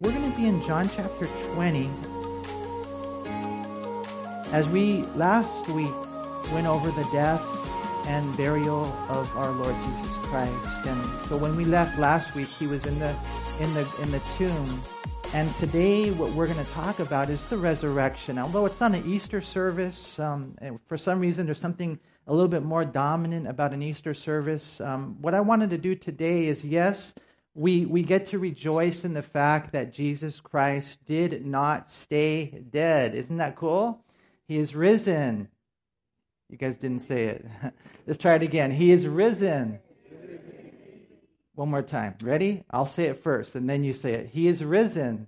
We're going to be in John chapter 20. As we last week went over the death and burial of our Lord Jesus Christ. And so when we left last week, he was in the in the in the tomb. And today, what we're going to talk about is the resurrection. Although it's not an Easter service, um, for some reason there's something a little bit more dominant about an Easter service. Um, what I wanted to do today is yes, we, we get to rejoice in the fact that Jesus Christ did not stay dead. Isn't that cool? He is risen. You guys didn't say it. Let's try it again. He is risen. One more time. Ready? I'll say it first, and then you say it. He is risen.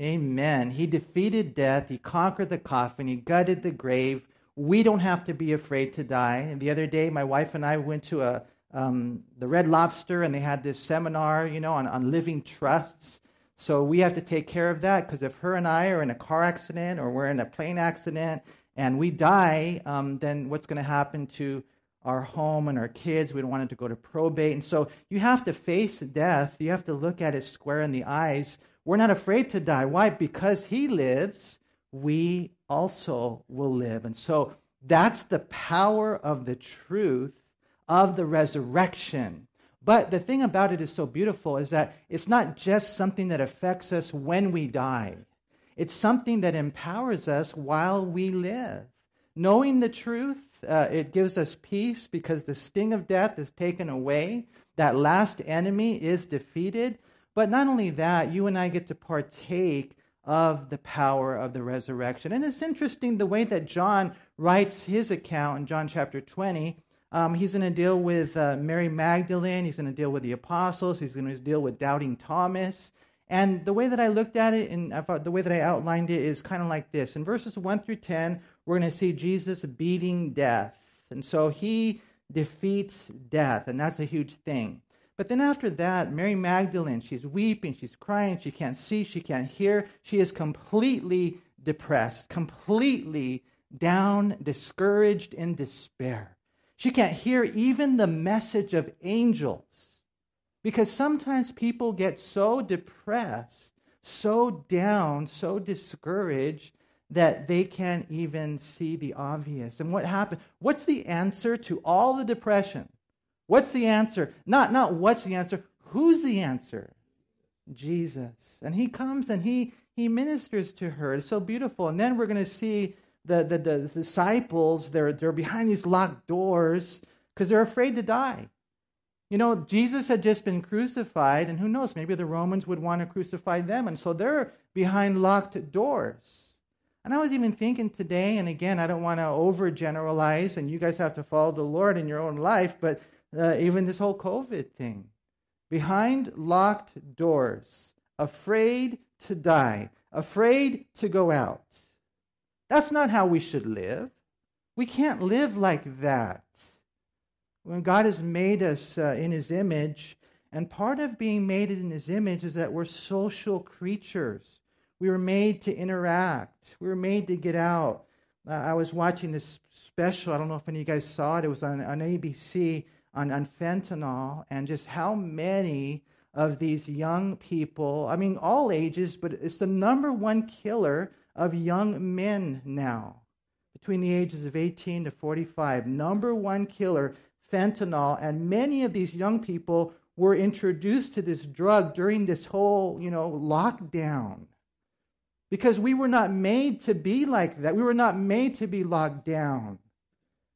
Amen. He defeated death. He conquered the coffin. He gutted the grave. We don't have to be afraid to die. And the other day, my wife and I went to a um, the Red Lobster, and they had this seminar, you know, on, on living trusts. So we have to take care of that because if her and I are in a car accident or we're in a plane accident and we die, um, then what's going to happen to our home and our kids? We don't want it to go to probate. And so you have to face death. You have to look at it square in the eyes. We're not afraid to die. Why? Because he lives, we also will live. And so that's the power of the truth of the resurrection. But the thing about it is so beautiful is that it's not just something that affects us when we die. It's something that empowers us while we live. Knowing the truth, uh, it gives us peace because the sting of death is taken away. That last enemy is defeated. But not only that, you and I get to partake of the power of the resurrection. And it's interesting the way that John writes his account in John chapter 20 um, he's going to deal with uh, Mary Magdalene. He's going to deal with the apostles. He's going to deal with doubting Thomas. And the way that I looked at it and the way that I outlined it is kind of like this. In verses 1 through 10, we're going to see Jesus beating death. And so he defeats death, and that's a huge thing. But then after that, Mary Magdalene, she's weeping, she's crying, she can't see, she can't hear. She is completely depressed, completely down, discouraged, in despair. She can't hear even the message of angels. Because sometimes people get so depressed, so down, so discouraged that they can't even see the obvious. And what happened? What's the answer to all the depression? What's the answer? Not not what's the answer? Who's the answer? Jesus. And he comes and he he ministers to her. It's so beautiful. And then we're going to see the, the, the disciples, they're, they're behind these locked doors because they're afraid to die. You know, Jesus had just been crucified, and who knows, maybe the Romans would want to crucify them. And so they're behind locked doors. And I was even thinking today, and again, I don't want to overgeneralize, and you guys have to follow the Lord in your own life, but uh, even this whole COVID thing. Behind locked doors, afraid to die, afraid to go out. That's not how we should live. We can't live like that. When God has made us uh, in His image, and part of being made in His image is that we're social creatures. We were made to interact, we were made to get out. Uh, I was watching this special, I don't know if any of you guys saw it, it was on, on ABC on, on fentanyl, and just how many of these young people, I mean, all ages, but it's the number one killer of young men now, between the ages of 18 to 45. Number one killer, fentanyl. And many of these young people were introduced to this drug during this whole, you know, lockdown. Because we were not made to be like that. We were not made to be locked down.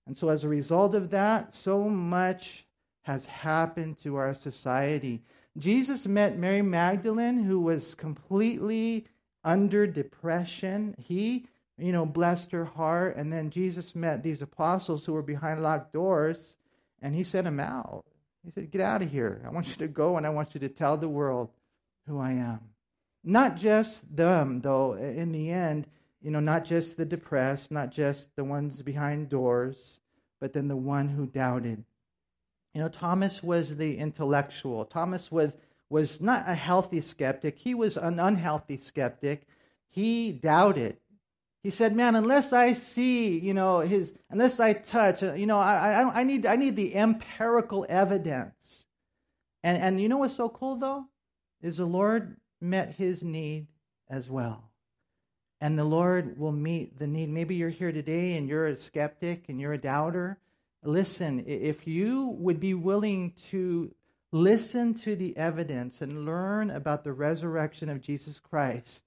And so, as a result of that, so much has happened to our society. Jesus met Mary Magdalene, who was completely under depression. He, you know, blessed her heart. And then Jesus met these apostles who were behind locked doors, and he sent them out. He said, Get out of here. I want you to go and I want you to tell the world who I am. Not just them, though, in the end, you know, not just the depressed, not just the ones behind doors, but then the one who doubted. You know, Thomas was the intellectual. Thomas was was not a healthy skeptic, he was an unhealthy skeptic. He doubted. He said, "Man, unless I see, you know, his, unless I touch, uh, you know, I, I, I need, I need the empirical evidence." And and you know what's so cool though, is the Lord met his need as well. And the Lord will meet the need. Maybe you're here today and you're a skeptic and you're a doubter. Listen, if you would be willing to listen to the evidence and learn about the resurrection of Jesus Christ,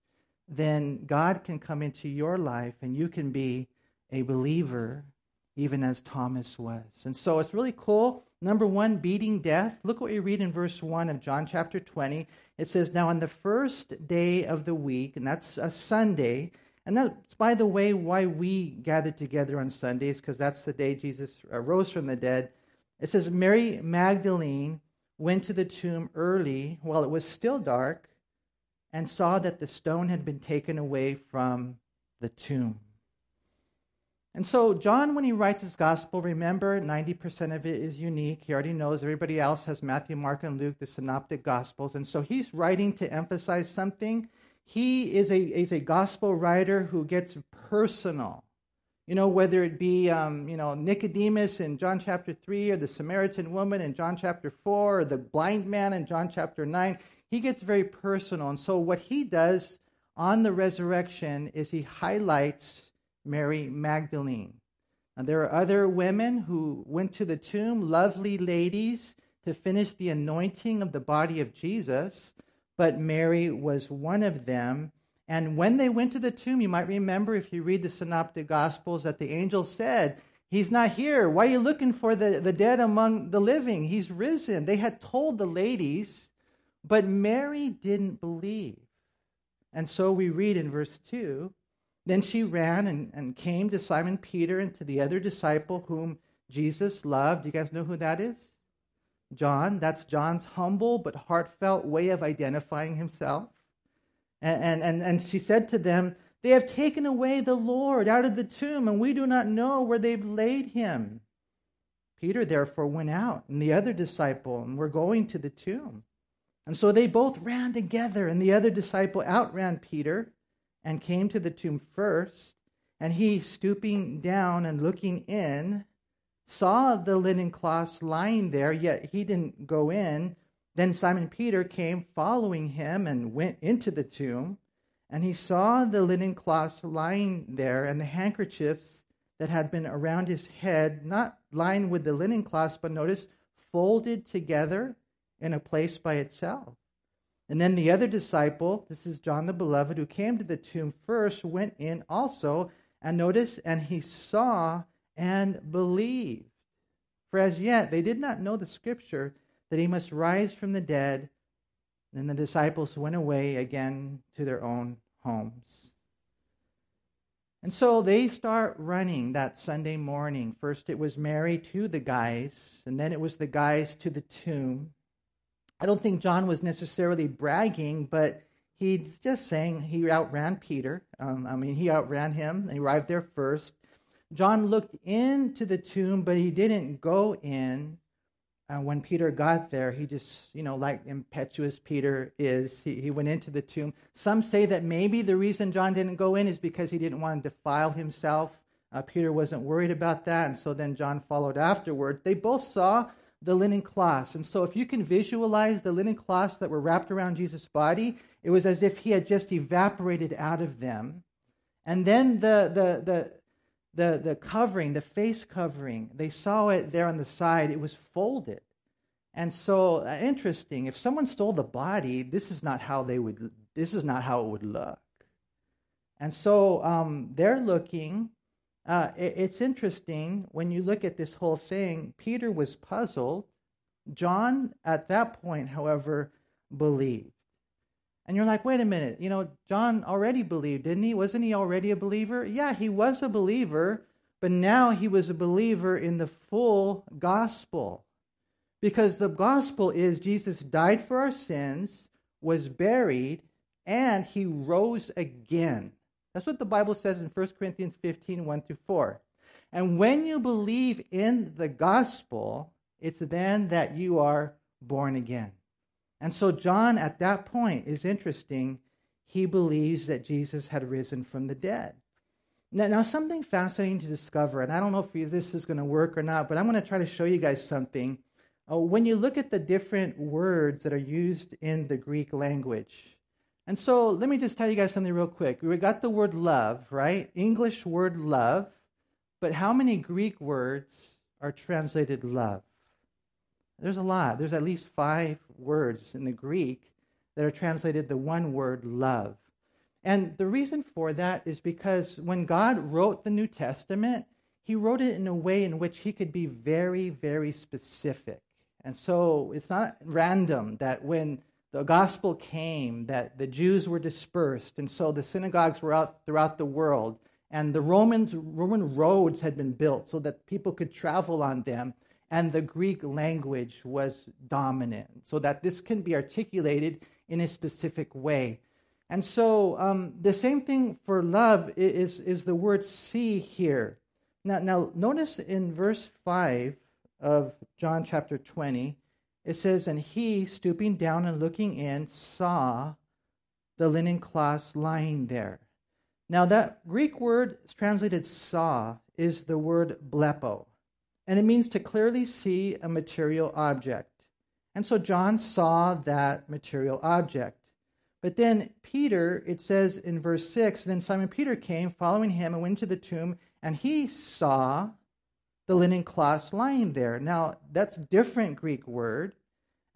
then God can come into your life and you can be a believer, even as Thomas was. And so it's really cool. Number one, beating death. Look what you read in verse 1 of John chapter 20. It says, Now on the first day of the week, and that's a Sunday, and that's, by the way, why we gather together on Sundays, because that's the day Jesus uh, rose from the dead. It says, Mary Magdalene went to the tomb early while it was still dark and saw that the stone had been taken away from the tomb. And so, John, when he writes his gospel, remember 90% of it is unique. He already knows everybody else has Matthew, Mark, and Luke, the synoptic gospels. And so, he's writing to emphasize something. He is a, is a gospel writer who gets personal. You know, whether it be, um, you know, Nicodemus in John chapter 3, or the Samaritan woman in John chapter 4, or the blind man in John chapter 9, he gets very personal. And so, what he does on the resurrection is he highlights Mary Magdalene. And there are other women who went to the tomb, lovely ladies, to finish the anointing of the body of Jesus, but Mary was one of them. And when they went to the tomb, you might remember if you read the Synoptic Gospels that the angel said, He's not here. Why are you looking for the, the dead among the living? He's risen. They had told the ladies, but Mary didn't believe. And so we read in verse 2 then she ran and, and came to Simon Peter and to the other disciple whom Jesus loved. You guys know who that is? John. That's John's humble but heartfelt way of identifying himself. And, and, and, she said to them, They have taken away the Lord out of the tomb, and we do not know where they've laid him. Peter therefore went out, and the other disciple, and were going to the tomb. And so they both ran together, and the other disciple outran Peter and came to the tomb first. And he, stooping down and looking in, saw the linen cloths lying there, yet he didn't go in. Then Simon Peter came following him and went into the tomb. And he saw the linen cloths lying there and the handkerchiefs that had been around his head, not lying with the linen cloths, but notice folded together in a place by itself. And then the other disciple, this is John the Beloved, who came to the tomb first, went in also, and notice, and he saw and believed. For as yet they did not know the scripture that he must rise from the dead. Then the disciples went away again to their own homes. And so they start running that Sunday morning. First it was Mary to the guys, and then it was the guys to the tomb. I don't think John was necessarily bragging, but he's just saying he outran Peter. Um, I mean, he outran him. He arrived there first. John looked into the tomb, but he didn't go in. Uh, when Peter got there, he just, you know, like impetuous Peter is, he, he went into the tomb. Some say that maybe the reason John didn't go in is because he didn't want to defile himself. Uh, Peter wasn't worried about that, and so then John followed afterward. They both saw the linen cloths. And so, if you can visualize the linen cloths that were wrapped around Jesus' body, it was as if he had just evaporated out of them. And then the, the, the, the, the covering, the face covering, they saw it there on the side, it was folded. And so, uh, interesting. If someone stole the body, this is not how they would. This is not how it would look. And so um, they're looking, uh, it's interesting when you look at this whole thing. Peter was puzzled. John, at that point, however, believed. And you're like, wait a minute, you know, John already believed, didn't he? Wasn't he already a believer? Yeah, he was a believer, but now he was a believer in the full gospel. Because the gospel is Jesus died for our sins, was buried, and he rose again. That's what the Bible says in 1 Corinthians 15 1 through 4. And when you believe in the gospel, it's then that you are born again. And so, John, at that point, is interesting. He believes that Jesus had risen from the dead. Now, now something fascinating to discover, and I don't know if this is going to work or not, but I'm going to try to show you guys something. uh, when you look at the different words that are used in the Greek language. And so let me just tell you guys something real quick. We got the word love, right? English word love. But how many Greek words are translated love? There's a lot. There's at least five words in the Greek that are translated the one word love. And the reason for that is because when God wrote the New Testament, he wrote it in a way in which he could be very, very specific. And so it's not random that when the gospel came, that the Jews were dispersed, and so the synagogues were out throughout the world, and the Romans, Roman roads had been built so that people could travel on them, and the Greek language was dominant, so that this can be articulated in a specific way. And so um, the same thing for love is, is the word see here. Now, now, notice in verse 5 of John chapter 20, it says, And he, stooping down and looking in, saw the linen cloths lying there. Now, that Greek word translated saw is the word blepo, and it means to clearly see a material object. And so John saw that material object. But then Peter, it says in verse 6, then Simon Peter came following him and went to the tomb, and he saw the linen cloths lying there. Now, that's different Greek word,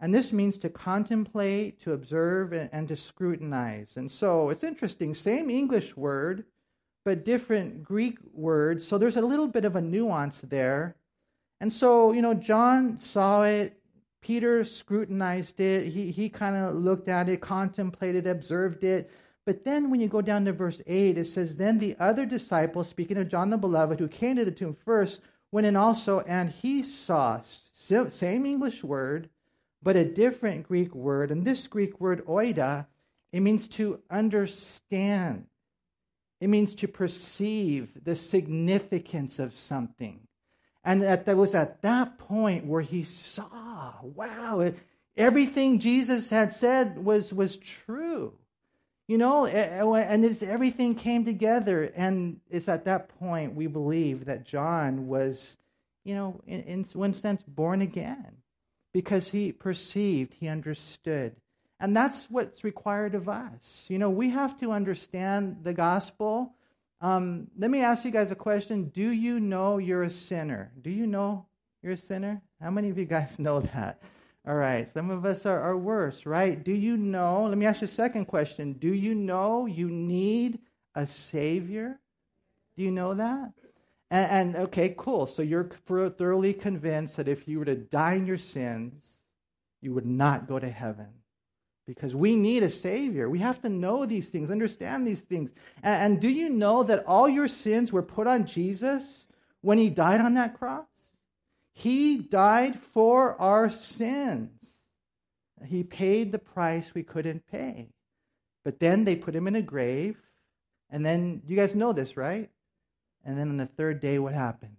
and this means to contemplate, to observe, and, and to scrutinize. And so it's interesting, same English word, but different Greek words. So there's a little bit of a nuance there. And so, you know, John saw it, Peter scrutinized it. He, he kind of looked at it, contemplated, observed it. But then when you go down to verse 8, it says, Then the other disciple, speaking of John the Beloved, who came to the tomb first, went in also, and he saw, same English word, but a different Greek word. And this Greek word, oida, it means to understand, it means to perceive the significance of something. And that was at that point where he saw, wow, everything Jesus had said was, was true. You know, and it's, everything came together. And it's at that point we believe that John was, you know, in, in one sense, born again because he perceived, he understood. And that's what's required of us. You know, we have to understand the gospel um, let me ask you guys a question. Do you know you're a sinner? Do you know you're a sinner? How many of you guys know that? All right. Some of us are, are worse, right? Do you know? Let me ask you a second question. Do you know you need a Savior? Do you know that? And, and okay, cool. So you're thoroughly convinced that if you were to die in your sins, you would not go to heaven because we need a Savior. We have to know these things, understand these things. And, and, do you know that all your sins were put on Jesus when He died on that cross? He died for our sins. He paid the price we couldn't pay. But then they put Him in a grave. And then, you guys know this, right? And then on the third day, what happened?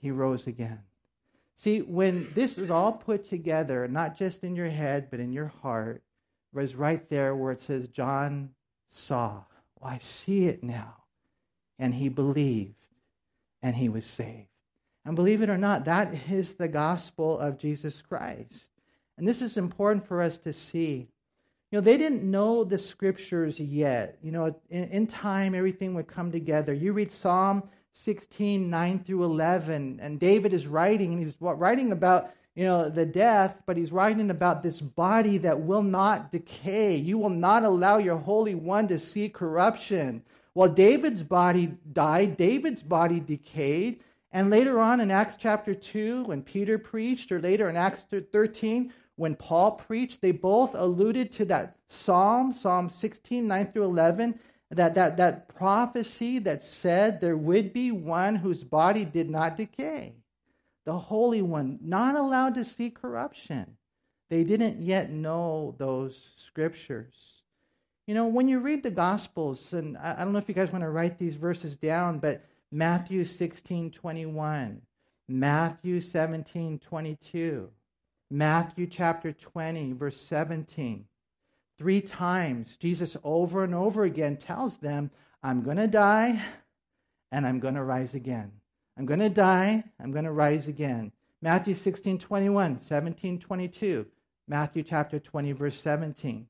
He rose again. See, when this is all put together, not just in your head, but in your heart, was right there where it says, John saw. Well, I see it now. And he believed, and he was saved. And believe it or not, that is the gospel of Jesus Christ. And this is important for us to see. You know, they didn't know the scriptures yet. You know, in, in time, everything would come together. You read Psalm 16, 9 through 11, and David is writing, and he's writing about you know, the death, but he's writing about this body that will not decay. You will not allow your Holy One to see corruption. Well, David's body died, David's body decayed. And later on in Acts chapter 2, when Peter preached, or later in Acts 13, when Paul preached, they both alluded to that psalm, Psalm 16, 9 through 11, that, that, that prophecy that said there would be one whose body did not decay the Holy One, not allowed to see corruption. They didn't yet know those scriptures. You know, when you read the Gospels, and I don't know if you guys want to write these verses down, but Matthew 16 21, Matthew 17 22, Matthew chapter 20, verse 17. Three times, Jesus over and over again tells them, I'm going to die and I'm going to rise again. I'm going to die. I'm going to rise again. Matthew 16, 21, 17, 22, Matthew chapter 20, verse 17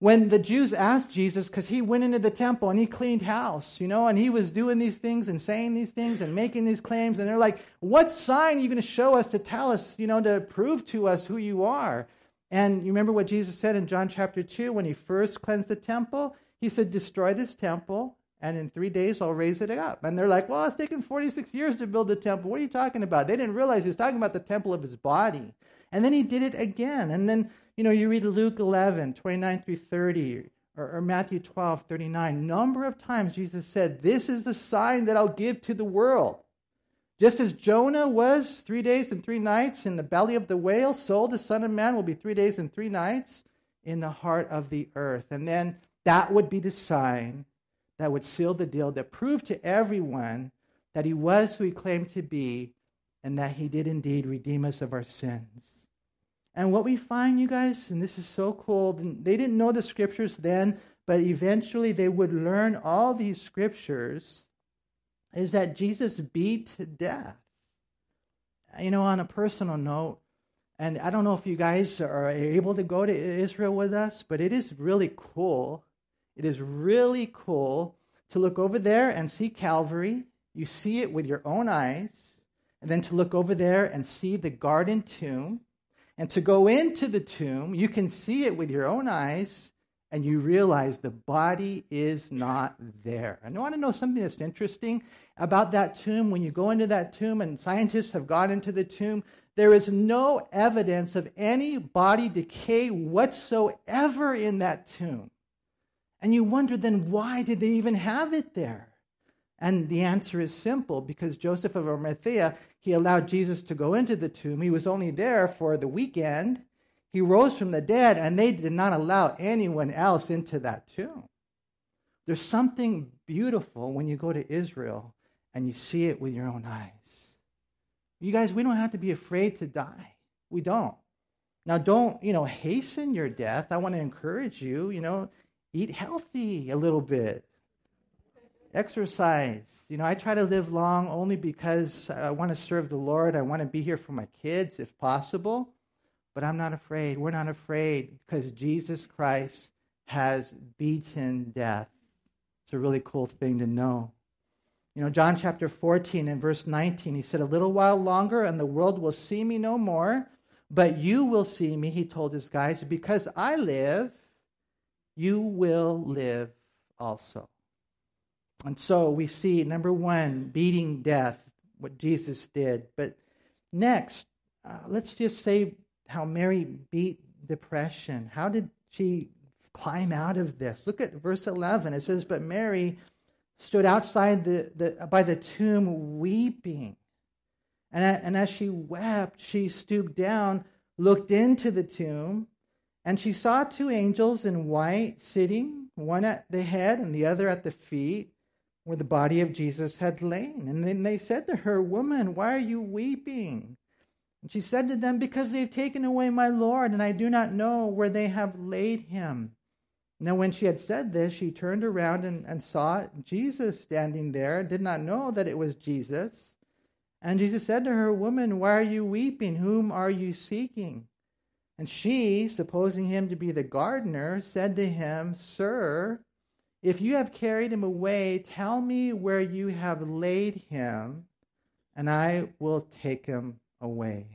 when the Jews asked Jesus, because he went into the temple and he cleaned house, you know, and he was doing these things and saying these things and making these claims, and they're like, What sign are you going to show us to tell us, you know, to prove to us who you are? And you remember what Jesus said in John chapter 2 when he first cleansed the temple? He said, Destroy this temple, and in three days I'll raise it up. And they're like, Well, it's taken 46 years to build the temple. What are you talking about? They didn't realize he was talking about the temple of his body. And then he did it again. And then you know, you read Luke 11, 29 through 30, or, or Matthew 12, 39. Number of times Jesus said, This is the sign that I'll give to the world. Just as Jonah was three days and three nights in the belly of the whale, so the Son of Man will be three days and three nights in the heart of the earth. And then that would be the sign that would seal the deal, that proved to everyone that he was who he claimed to be, and that he did indeed redeem us of our sins. And what we find, you guys, and this is so cool, they didn't know the scriptures then, but eventually they would learn all these scriptures, is that Jesus beat to death. You know, on a personal note, and I don't know if you guys are able to go to Israel with us, but it is really cool. It is really cool to look over there and see Calvary. You see it with your own eyes. And then to look over there and see the garden tomb and to go into the tomb, you can see it with your own eyes, and you realize the body is not there. And I want to know something that's interesting about that tomb. When you go into that tomb, and scientists have gone into the tomb, there is no evidence of any body decay whatsoever in that tomb. And you wonder then, why did they even have it there? And the answer is simple because Joseph of Arimathea he allowed Jesus to go into the tomb. He was only there for the weekend. He rose from the dead, and they did not allow anyone else into that tomb. There's something beautiful when you go to Israel and you see it with your own eyes. You guys, we don't have to be afraid to die. We don't. Now, don't, you know, hasten your death. I want to encourage you, you know, eat healthy a little bit exercise. You know, I try to live long only because I want to serve the Lord. I want to be here for my kids if possible. But I'm not afraid. We're not afraid because Jesus Christ has beaten death. It's a really cool thing to know. You know, John chapter 14 and verse 19, he said, A little while longer and the world will see me no more, but you will see me, he told his guys, because I live, you will live also. And so we see, number one, beating death, what Jesus did. But next, uh, let's just say how Mary beat depression. How did she climb out of this? Look at verse 11. It says, But Mary stood outside the, the, by the tomb weeping. And, and as she wept, she stooped down, looked into the tomb, and she saw two angels in white sitting, one at the head and the other at the feet where the body of Jesus had lain. And then they said to her, Woman, why are you weeping? And she said to them, Because they've taken away my Lord, and I do not know where they have laid him. Now, when she had said this, she turned around and, and saw Jesus standing there, and did not know that it was Jesus. And Jesus said to her, Woman, why are you weeping? Whom are you seeking? And she, supposing him to be the gardener, said to him, Sir, if you have carried him away, tell me where you have laid him, and I will take him away.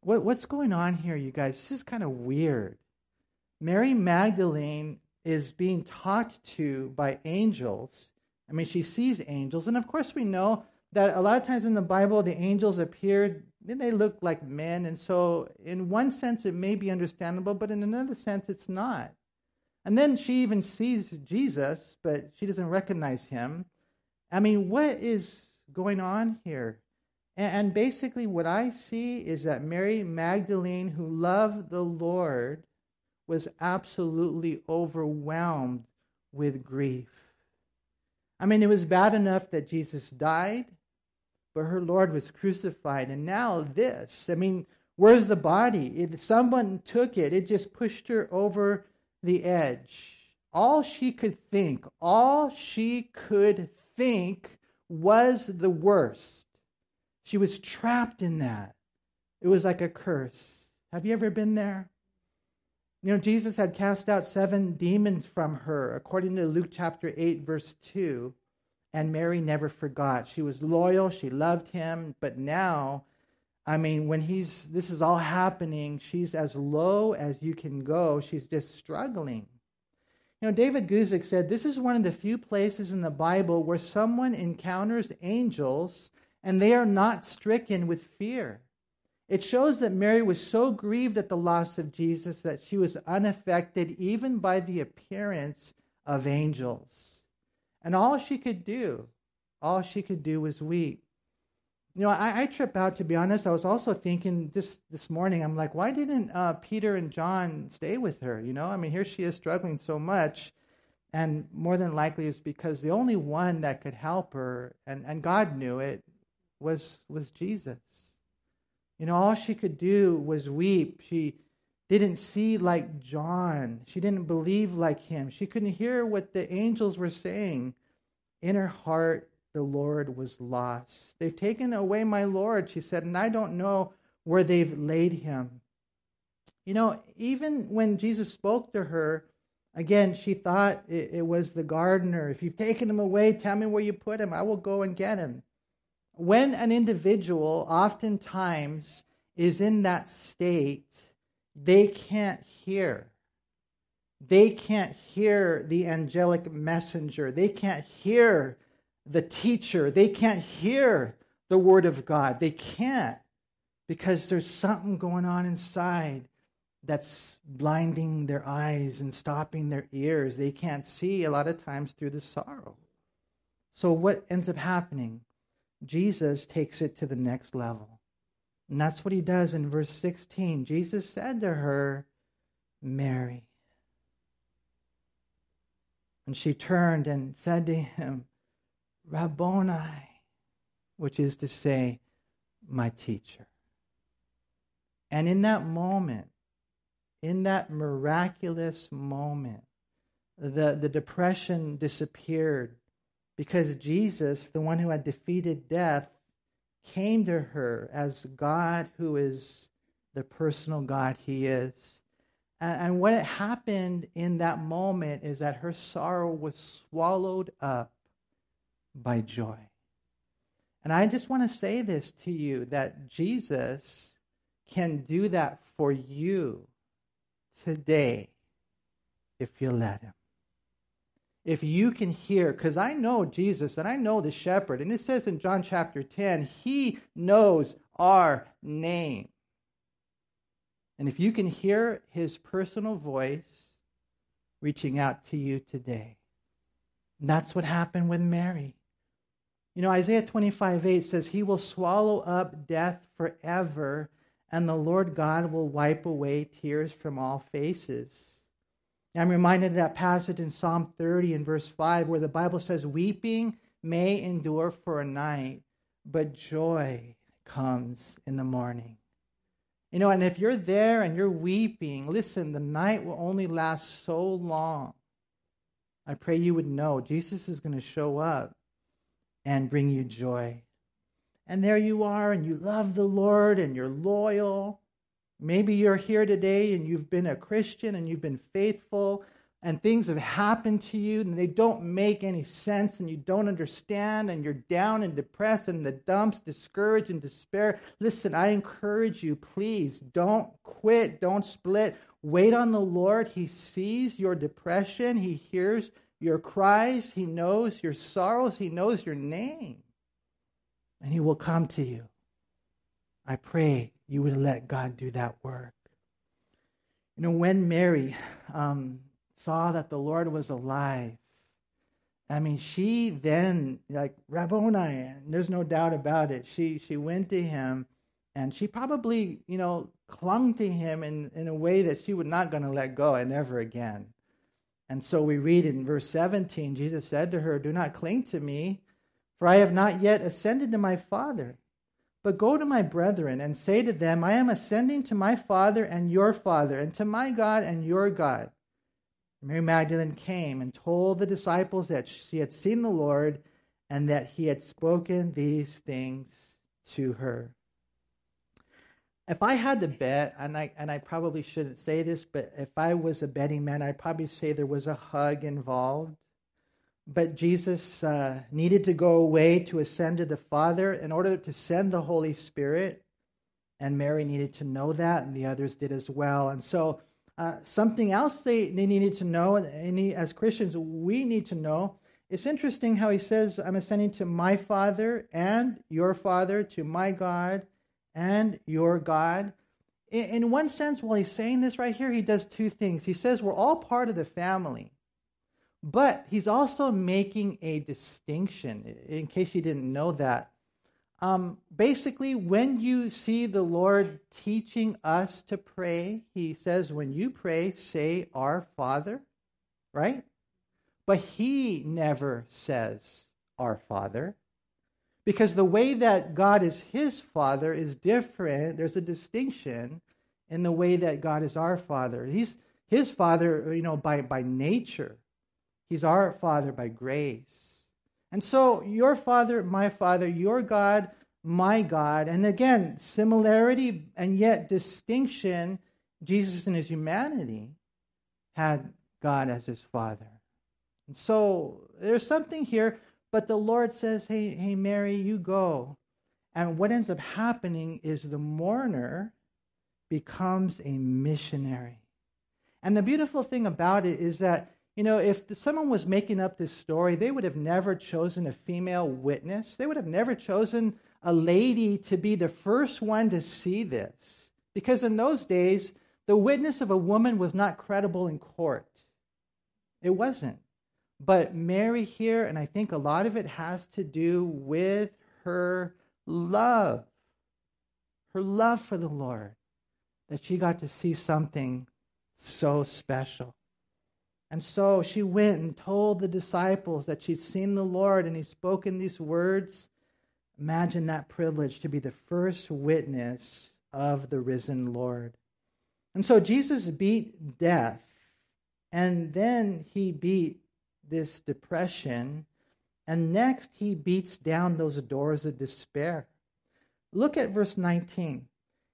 What, what's going on here, you guys? This is kind of weird. Mary Magdalene is being talked to by angels. I mean, she sees angels. And of course, we know that a lot of times in the Bible, the angels appeared, and they look like men. And so, in one sense, it may be understandable, but in another sense, it's not. And then she even sees Jesus, but she doesn't recognize him. I mean, what is going on here? And, basically, what I see is that Mary Magdalene, who loved the Lord, was absolutely overwhelmed with grief. I mean, it was bad enough that Jesus died, but her Lord was crucified. And now this. I mean, where's the body? Someone took it, it just pushed her over the edge. All she could think, all she could think was the worst. She was trapped in that. It was like a curse. Have you ever been there? You know, Jesus had cast out seven demons from her, according to Luke chapter 8, verse 2. And Mary never forgot. She was loyal, she loved him, but now, I mean, when he's this is all happening, she's as low as you can go. She's just struggling. You know, David Guzik said this is one of the few places in the Bible where someone encounters angels and they are not stricken with fear. It shows that Mary was so grieved at the loss of Jesus that she was unaffected even by the appearance of angels. And all she could do, all she could do was weep. You know, I, I trip out to be honest. I was also thinking this this morning. I'm like, why didn't uh, Peter and John stay with her? You know, I mean, here she is struggling so much, and more than likely it's because the only one that could help her, and, and God knew it, was was Jesus. You know, all she could do was weep. She didn't see like John. She didn't believe like him. She couldn't hear what the angels were saying. In her heart, the Lord was lost. They've taken away my Lord, she said, and I don't know where they've laid him. You know, even when Jesus spoke to her, again, she thought it, it was the gardener. If you've taken him away, tell me where you put him. I will go and get him when an individual oftentimes is in that state, they can't hear. They can't hear the angelic messenger. They can't hear the teacher. They can't hear the word of God. They can't because there's something going on inside that's blinding their eyes and stopping their ears. They can't see a lot of times through the sorrow. So, what ends up happening? Jesus takes it to the next level. And that's what he does in verse 16. Jesus said to her, Mary. And she turned and said to him, Rabboni, which is to say, my teacher. And in that moment, in that miraculous moment, the, the depression disappeared because Jesus, the one who had defeated death, came to her as God who is the personal God he is. And, what happened in that moment is that her sorrow was swallowed up by joy. And I just want to say this to you that Jesus can do that for you today if you let him if you can hear, because I know Jesus and I know the shepherd, and it says in John chapter 10, he knows our name. And if you can hear his personal voice reaching out to you today, and that's what happened with Mary. You know, Isaiah 25 8 says, He will swallow up death forever, and the Lord God will wipe away tears from all faces. I'm reminded of that passage in Psalm 30 and verse 5 where the Bible says, Weeping may endure for a night, but joy comes in the morning. You know, and if you're there and you're weeping, listen, the night will only last so long. I pray you would know Jesus is going to show up and bring you joy. And there you are, and you love the Lord, and you're loyal, Maybe you're here today and you've been a Christian and you've been faithful and things have happened to you and they don't make any sense and you don't understand and you're down and depressed and the dumps, discouraged and despair. Listen, I encourage you, please don't quit, don't split. Wait on the Lord. He sees your depression, He hears your cries, He knows your sorrows, He knows your name, and He will come to you. I pray you would let God do that work. You know, when Mary um, saw that the Lord was alive, I mean, she then, like Rabboni, there's no doubt about it. She she went to him, and she probably, you know, clung to him in, in a way that she was not going to let go and ever again. And so we read in verse 17, Jesus said to her, Do not cling to me, for I have not yet ascended to my Father. But go to my brethren and say to them, I am ascending to my Father and your Father, and to my God and your God. Mary Magdalene came and told the disciples that she had seen the Lord and that he had spoken these things to her. If I had to bet, and I, and I probably shouldn't say this, but if I was a betting man, I'd probably say there was a hug involved. But Jesus uh, needed to go away to ascend to the Father in order to send the Holy Spirit. And Mary needed to know that, and the others did as well. And so, uh, something else they, they needed to know, and as Christians, we need to know. It's interesting how he says, I'm ascending to my Father and your Father, to my God and your God. In, in one sense, while he's saying this right here, he does two things. He says, We're all part of the family. But he's also making a distinction, in case you didn't know that. Um, basically, when you see the Lord teaching us to pray, he says, when you pray, say, Our Father, right? But he never says, Our Father. Because the way that God is his Father is different. There's a distinction in the way that God is our Father. He's his Father, you know, by, by nature. He's our Father by grace. And so, your Father, my Father, your God, my God. And again, similarity and yet distinction. Jesus in his humanity had God as his Father. And so, there's something here, but the Lord says, Hey, hey, Mary, you go. And what ends up happening is the mourner becomes a missionary. And the beautiful thing about it is that you know, if someone was making up this story, they would have never chosen a female witness. They would have never chosen a lady to be the first one to see this. Because in those days, the witness of a woman was not credible in court. It wasn't. But Mary here, and I think a lot of it has to do with her love, her love for the Lord, that she got to see something so special. And so she went and told the disciples that she'd seen the Lord and he'd spoken these words. Imagine that privilege to be the first witness of the risen Lord. And so Jesus beat death, and then he beat this depression, and next he beats down those doors of despair. Look at verse 19.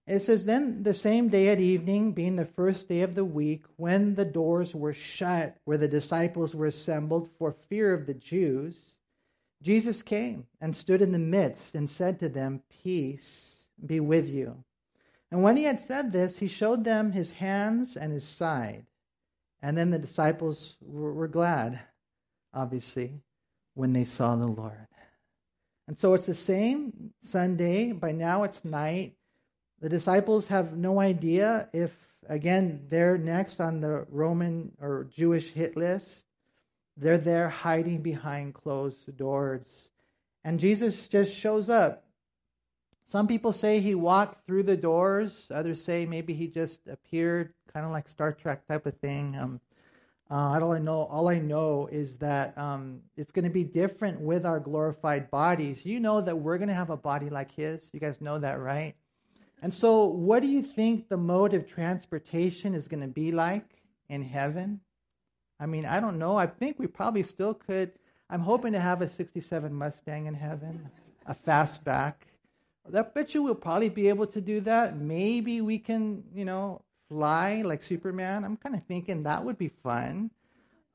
It says, Then the same day at evening, being the first day of the week, when the doors were shut where the disciples were assembled for fear of the Jews, Jesus came and stood in the midst and said to them, Peace be with you. And when he had said this, he showed them his hands and his side. And then the disciples were, glad, obviously, when they saw the Lord. And so it's the same Sunday. By now it's night. The disciples have no idea if, again, they're next on the Roman or Jewish hit list. They're there hiding behind closed doors. And Jesus just shows up. Some people say he walked through the doors. Others say maybe he just appeared, kind of like Star Trek type of thing. Um, uh, all I know, all I know is that um, it's going to be different with our glorified bodies. You know that we're going to have a body like His. You guys know that, right? And so, what do you think the mode of transportation is going to be like in heaven? I mean, I don't know. I think we probably still could. I'm hoping to have a 67 Mustang in heaven, a fastback. I bet you we'll probably be able to do that. Maybe we can, you know, fly like Superman. I'm kind of thinking that would be fun.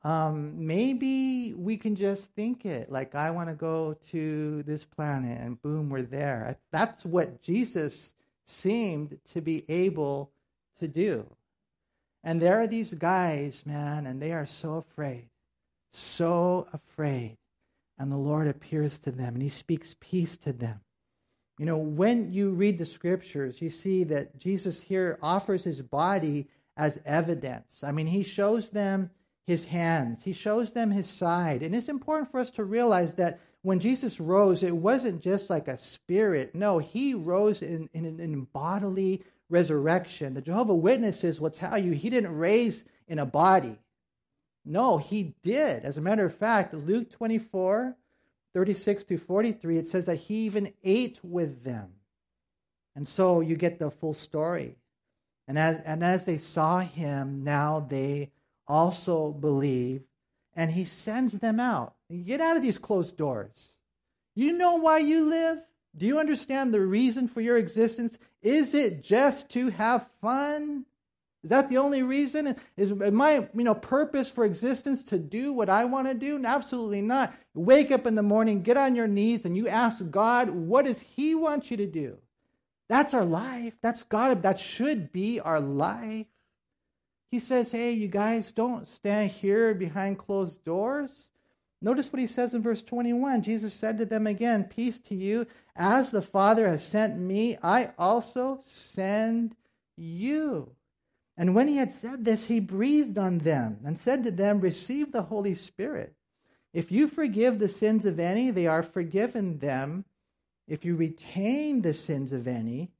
Um, maybe we can just think it like I want to go to this planet, and boom, we're there. That's what Jesus seemed to be able to do. And there are these guys, man, and they are so afraid, so afraid. And the Lord appears to them and he speaks peace to them. You know, when you read the scriptures, you see that Jesus here offers his body as evidence. I mean, he shows them his hands, he shows them his side. And it's important for us to realize that when Jesus rose, it wasn't just like a spirit. No, he rose in, in, in bodily resurrection. The Jehovah Witnesses will tell you he didn't raise in a body. No, he did. As a matter of fact, Luke 24, 36 to 43, it says that he even ate with them. And so you get the full story. And as, and as they saw him, now they also believe and he sends them out. Get out of these closed doors. You know why you live? Do you understand the reason for your existence? Is it just to have fun? Is that the only reason? Is my you know purpose for existence to do what I want to do? Absolutely not. Wake up in the morning, get on your knees, and you ask God, what does He want you to do? That's our life. That's God. That should be our life. He says, Hey, you guys, don't stand here behind closed doors. Notice what he says in verse 21. Jesus said to them again, Peace to you. As the Father has sent me, I also send you. And when he had said this, he breathed on them and said to them, Receive the Holy Spirit. If you forgive the sins of any, they are forgiven them. If you retain the sins of any,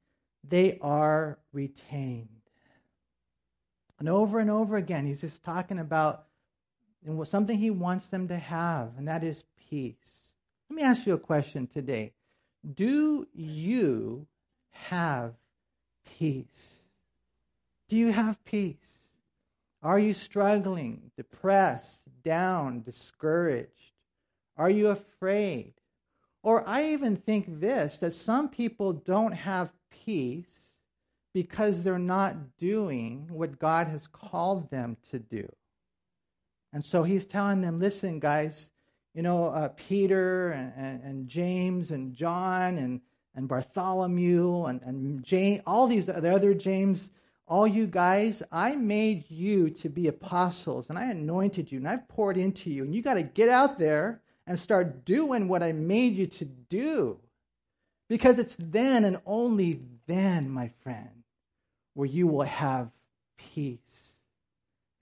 they are retained. And over and over again, he's just talking about something he wants them to have, and that is peace. Let me ask you a question today. Do you have peace? Do you have peace? Are you struggling, depressed, down, discouraged? Are you afraid? Or I even think this that some people don't have peace because they're not doing what God has called them to do. And so he's telling them, listen, guys, you know, uh, Peter and, and, and, James and John and, and Bartholomew and, and all these the other James, all you guys, I made you to be apostles and I anointed you and I've poured into you. And you got to get out there and start doing what I made you to do. Because it's then and only then, my friend, where you will have peace.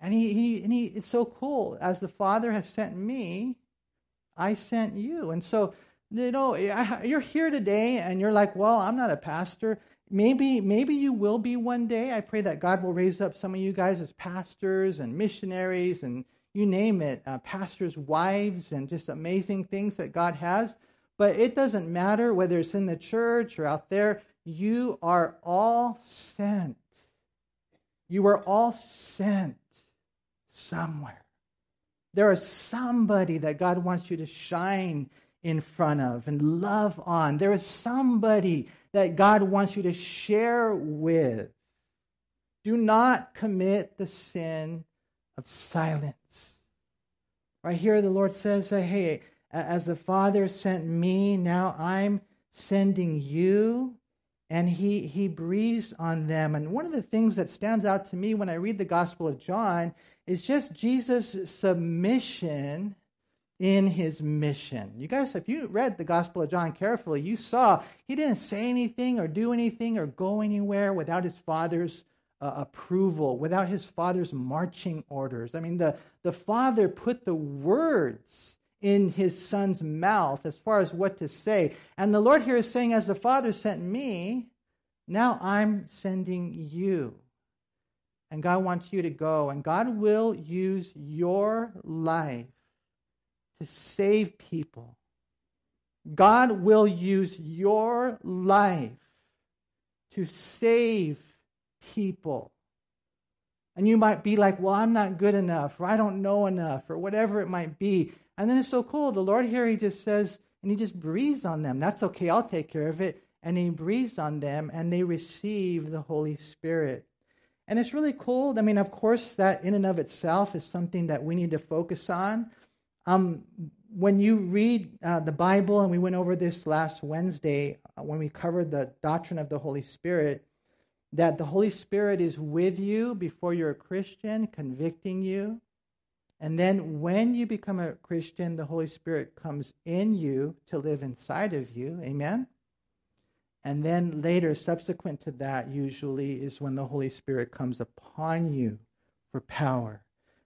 And he, he, and he, it's so cool. As the Father has sent me, I sent you. And so, you know, you're here today and you're like, well, I'm not a pastor. Maybe, maybe you will be one day. I pray that God will raise up some of you guys as pastors and missionaries and you name it, uh, pastors' wives and just amazing things that God has. But it doesn't matter whether it's in the church or out there. You are all sent. You are all sent somewhere. There is somebody that God wants you to shine in front of and love on. There is somebody that God wants you to share with. Do not commit the sin of silence. Right here, the Lord says, Hey, as the Father sent me, now I'm sending you. And he, he breathes on them. And one of the things that stands out to me when I read the Gospel of John is just Jesus' submission in his mission. You guys, if you read the Gospel of John carefully, you saw he didn't say anything or do anything or go anywhere without his father's uh, approval, without his father's marching orders. I mean, the, the father put the words in his son's mouth as far as what to say. And the Lord here is saying, as the father sent me, now I'm sending you. And God wants you to go, and God will use your life to save people. God will use your life to save people. And you might be like, well, I'm not good enough, or I don't know enough, or whatever it might be. And then it's so cool. The Lord here, He just says, and He just breathes on them. That's okay, I'll take care of it. And He breathes on them, and they receive the Holy Spirit. And it's really cool. I mean, of course, that in and of itself is something that we need to focus on. Um, when you read uh, the Bible, and we went over this last Wednesday uh, when we covered the doctrine of the Holy Spirit, that the Holy Spirit is with you before you're a Christian, convicting you. And then when you become a Christian, the Holy Spirit comes in you to live inside of you. Amen? And then later, subsequent to that, usually is when the Holy Spirit comes upon you for power.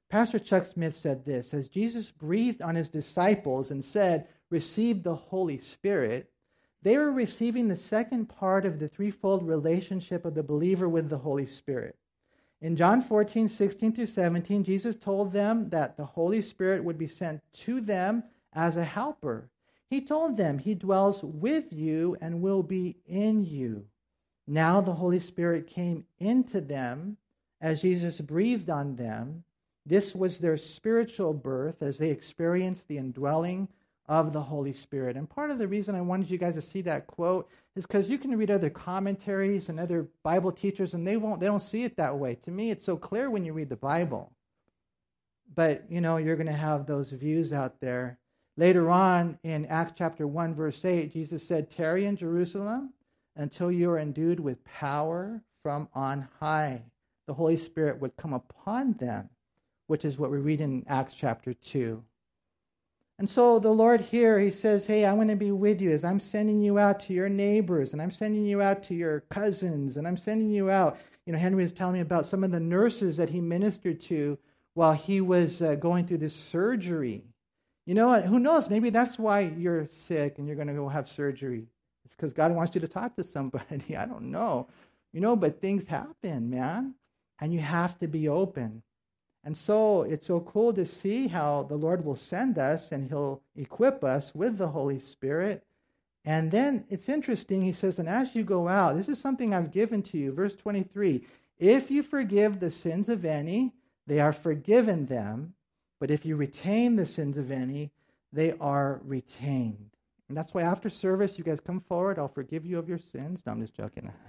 Pastor Chuck Smith said this As Jesus breathed on his disciples and said, Receive the Holy Spirit, they were receiving the second part of the threefold relationship of the believer with the Holy Spirit. In John 14, 16 through 17, Jesus told them that the Holy Spirit would be sent to them as a helper. He told them he dwells with you and will be in you. Now the Holy Spirit came into them as Jesus breathed on them this was their spiritual birth as they experienced the indwelling of the Holy Spirit. And part of the reason I wanted you guys to see that quote is because you can read other commentaries and other Bible teachers, and they won't they don't see it that way. To me, it's so clear when you read the Bible. But you know, you're gonna have those views out there. Later on in Acts chapter 1, verse 8, Jesus said, Tarry in Jerusalem until you are endued with power from on high. The Holy Spirit would come upon them, which is what we read in Acts chapter 2. And so the Lord here, He says, Hey, I want to be with you as I'm sending you out to your neighbors, and I'm sending you out to your cousins, and I'm sending you out. You know, Henry was telling me about some of the nurses that he ministered to while he was uh, going through this surgery. You know what? Who knows? Maybe that's why you're sick and you're going to go have surgery. It's because God wants you to talk to somebody. I don't know. You know, but things happen, man. And you have to be open. And so it's so cool to see how the Lord will send us and He'll equip us with the Holy Spirit. And then it's interesting, He says, and as you go out, this is something I've given to you. Verse 23 If you forgive the sins of any, they are forgiven them. But if you retain the sins of any, they are retained. And that's why after service, you guys come forward. I'll forgive you of your sins. No, I'm just joking.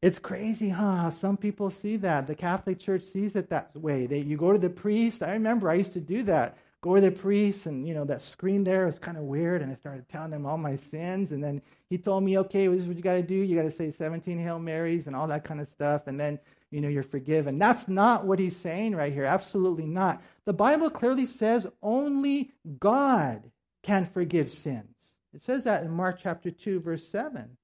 It's crazy, huh? Some people see that. The Catholic Church sees it that way. They, you go to the priest. I remember I used to do that. Go to the priest, and you know that screen there was kind of weird. And I started telling him all my sins, and then he told me, "Okay, this is what you got to do. You got to say 17 Hail Marys and all that kind of stuff, and then you know you're forgiven." That's not what he's saying right here. Absolutely not. The Bible clearly says only God can forgive sins. It says that in Mark chapter 2, verse 7.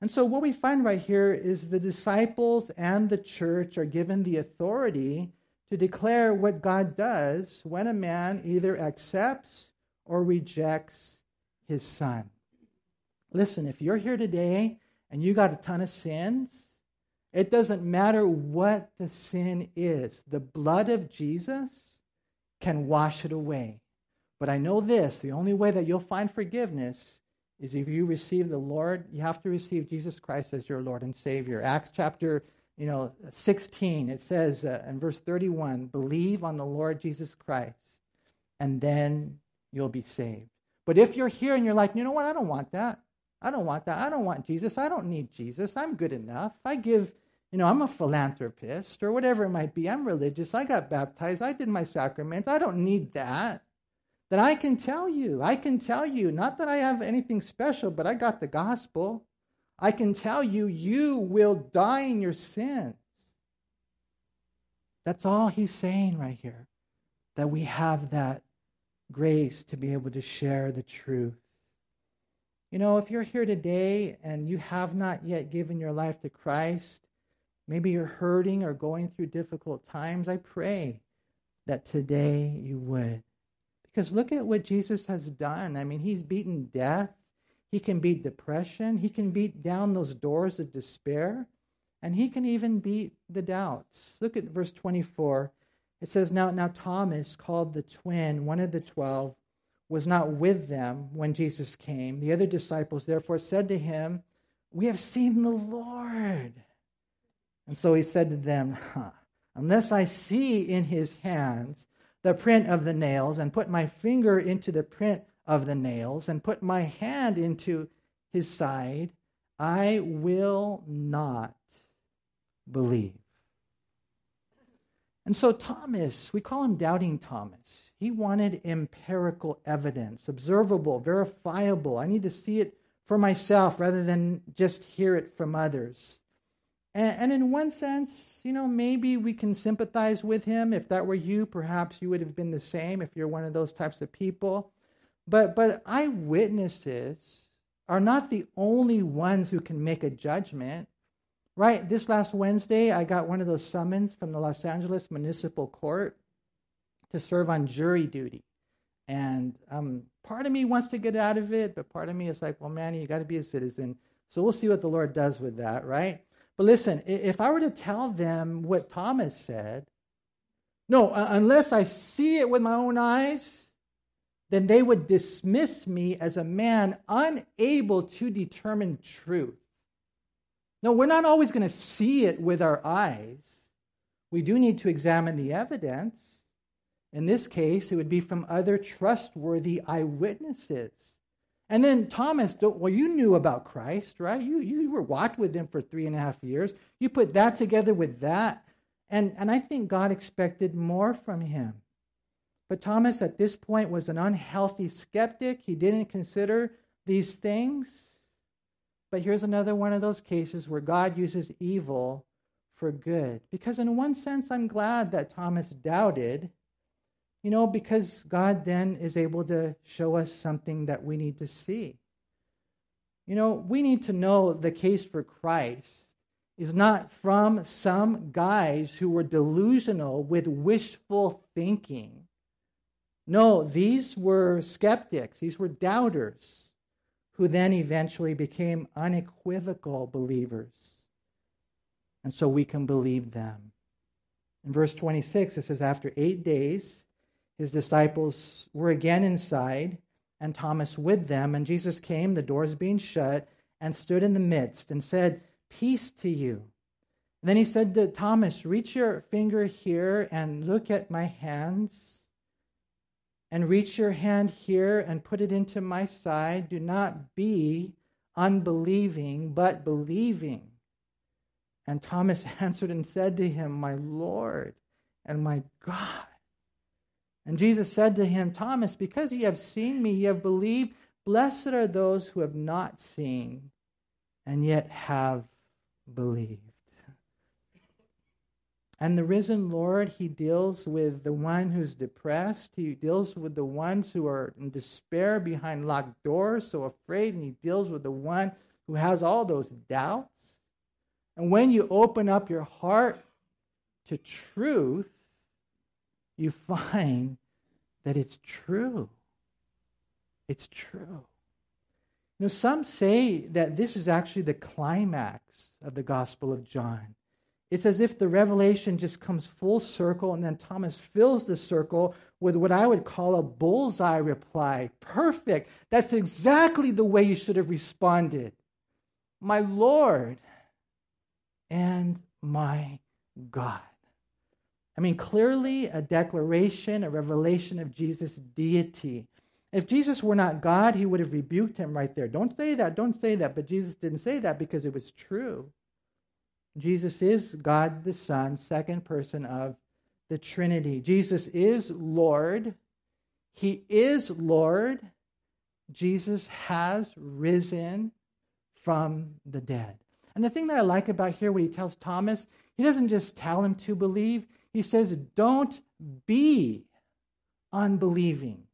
And so, what we find right here is the disciples and the church are given the authority to declare what God does when a man either accepts or rejects his son. Listen, if you're here today and you got a ton of sins, it doesn't matter what the sin is, the blood of Jesus can wash it away. But I know this the only way that you'll find forgiveness is if you receive the Lord, you have to receive Jesus Christ as your Lord and Savior. Acts chapter you know 16 it says uh, in verse 31 believe on the Lord Jesus Christ and then you'll be saved. But if you're here and you're like, "You know what? I don't want that. I don't want that. I don't want Jesus. I don't need Jesus. I'm good enough. I give you know, I'm a philanthropist or whatever it might be. I'm religious. I got baptized. I did my sacraments. I don't need that then I can tell you, I can tell you, not that I have anything special, but I got the gospel. I can tell you, you will die in your sins. That's all he's saying right here, that we have that grace to be able to share the truth. You know, if you're here today and you have not yet given your life to Christ, maybe you're hurting or going through difficult times, I pray that today you would. Because look at what Jesus has done. I mean, he's beaten death, he can beat depression, he can beat down those doors of despair, and he can even beat the doubts. Look at verse 24. It says, Now, now Thomas, called the twin, one of the twelve, was not with them when Jesus came. The other disciples therefore said to him, We have seen the Lord. And so he said to them, huh, Unless I see in his hands the print of the nails and put my finger into the print of the nails and put my hand into his side, I will not believe. And so, Thomas, we call him Doubting Thomas. He wanted empirical evidence, observable, verifiable. I need to see it for myself rather than just hear it from others. And, and in one sense, you know, maybe we can sympathize with him. If that were you, perhaps you would have been the same if you're one of those types of people. But, but eyewitnesses are not the only ones who can make a judgment. Right? This last Wednesday, I got one of those summons from the Los Angeles Municipal Court to serve on jury duty. And um, part of me wants to get out of it, but part of me is like, well, man, you got to be a citizen. So we'll see what the Lord does with that, right? But listen, if I were to tell them what Thomas said, no, unless I see it with my own eyes, then they would dismiss me as a man unable to determine truth. No, we're not always going to see it with our eyes. We do need to examine the evidence. In this case, it would be from other trustworthy eyewitnesses. And then Thomas, well, you knew about Christ, right? You, you were walked with him for three and a half years. You put that together with that. And, and I think God expected more from him. But Thomas, at this point, was an unhealthy skeptic. He didn't consider these things. But here's another one of those cases where God uses evil for good. Because, in one sense, I'm glad that Thomas doubted you know, because God then is able to show us something that we need to see. You know, we need to know the case for Christ is not from some guys who were delusional with wishful thinking. No, these were skeptics, these were doubters who then eventually became unequivocal believers. And so we can believe them. In verse 26, it says, After eight days, his disciples were again inside, and Thomas with them. And Jesus came, the doors being shut, and stood in the midst and said, Peace to you. And then he said to Thomas, Reach your finger here and look at my hands. And reach your hand here and put it into my side. Do not be unbelieving, but believing. And Thomas answered and said to him, My Lord and my God. And Jesus said to him, Thomas, because you have seen me, you have believed. Blessed are those who have not seen and yet have believed. And the risen Lord, he deals with the one who's depressed. He deals with the ones who are in despair behind locked doors, so afraid. And he deals with the one who has all those doubts. And when you open up your heart to truth, you find that it's true. It's true. You know, some say that this is actually the climax of the Gospel of John. It's as if the revelation just comes full circle, and then Thomas fills the circle with what I would call a bullseye reply. Perfect. That's exactly the way you should have responded. My Lord and my God. I mean, clearly a declaration, a revelation of Jesus' deity. If Jesus were not God, he would have rebuked him right there. Don't say that, don't say that. But Jesus didn't say that because it was true. Jesus is God the Son, second person of the Trinity. Jesus is Lord. He is Lord. Jesus has risen from the dead. And the thing that I like about here, when he tells Thomas, he doesn't just tell him to believe, he says, don't be unbelieving.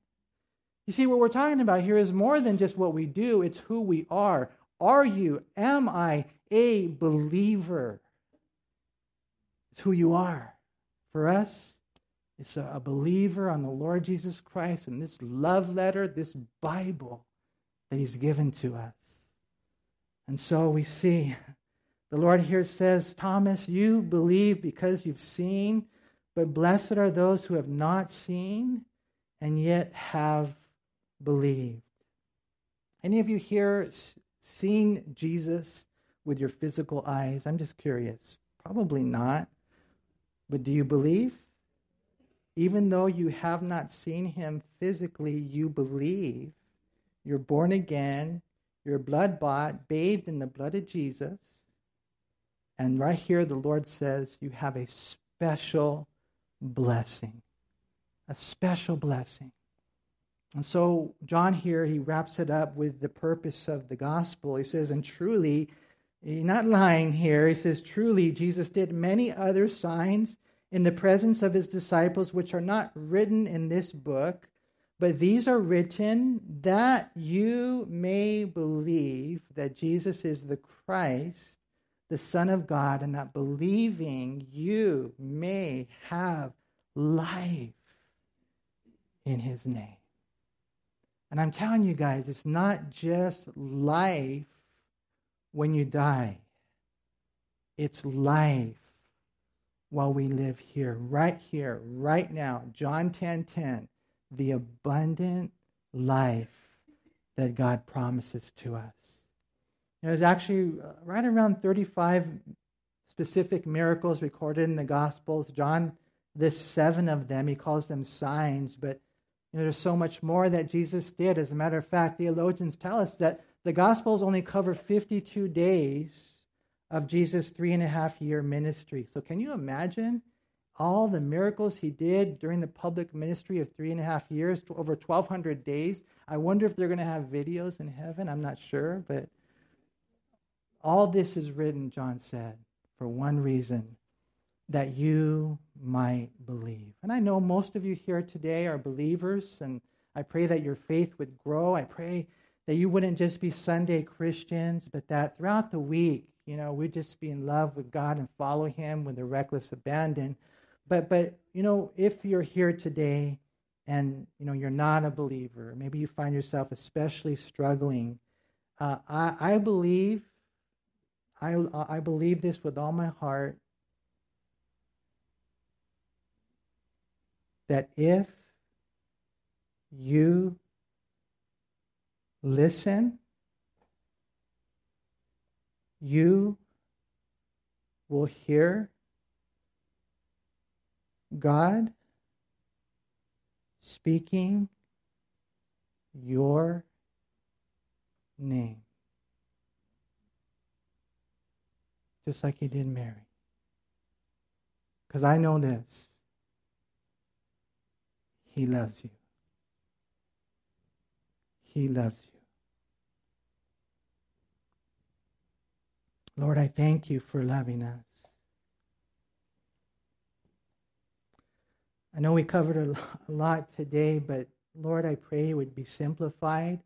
You see, what we're talking about here is more than just what we do, it's who we are. Are you, am I a believer? It's who you are. For us, it's a, believer on the Lord Jesus Christ and this love letter, this Bible that He's given to us. And so we see the Lord here says, Thomas, you believe because you've seen, but blessed are those who have not seen and yet have believed. Any of you here seen Jesus with your physical eyes? I'm just curious. Probably not. But do you believe? Even though you have not seen him physically, you believe. You're born again. You're blood bought, bathed in the blood of Jesus. And right here, the Lord says, You have a special blessing. A special blessing. And so, John here, he wraps it up with the purpose of the gospel. He says, And truly, he's not lying here. He says, Truly, Jesus did many other signs in the presence of his disciples, which are not written in this book, but these are written that you may believe that Jesus is the Christ the Son of God, and that believing you may have life in his name. And I'm telling you guys, it's not just life when you die, it's life while we live here, right here, right now. John 10 10, the abundant life that God promises to us. There's actually uh, right around 35 specific miracles recorded in the Gospels. John this seven of them. He calls them signs, but you know, there's so much more that Jesus did. As a matter of fact, theologians tell us that the Gospels only cover 52 days of Jesus' three and a half year ministry. So, can you imagine all the miracles he did during the public ministry of three and a half years, over 1,200 days? I wonder if they're going to have videos in heaven. I'm not sure, but all this is written, John said, for one reason that you might believe. And I know most of you here today are believers, and I pray that your faith would grow. I pray that you wouldn't just be Sunday Christians, but that throughout the week, you know, we'd just be in love with God and follow Him with a reckless abandon. But, but you know, if you're here today and you know you're not a believer, maybe you find yourself especially struggling. Uh, I, I believe, I, I believe this with all my heart that if you listen, you will hear God speaking your name. Just like he did Mary. Because I know this. He loves you. He loves you. Lord, I thank you for loving us. I know we covered a lot today, but Lord, I pray it would be simplified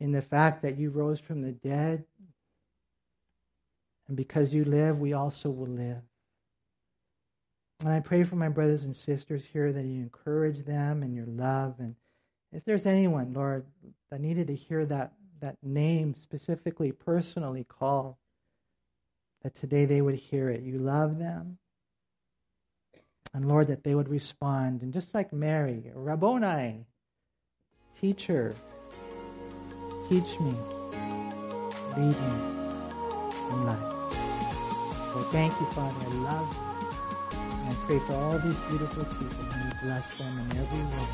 in the fact that you rose from the dead. And because you live, we also will live. And I pray for my brothers and sisters here that you encourage them in your love. And if there's anyone, Lord, that needed to hear that, that name specifically, personally called, that today they would hear it. You love them. And Lord, that they would respond. And just like Mary, Rabboni, teacher, teach me, lead me in life. So thank you, Father. I love you. I pray for all these beautiful people and you bless them in every way.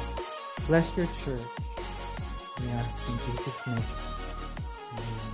Bless your church. We ask in Jesus' name. Amen.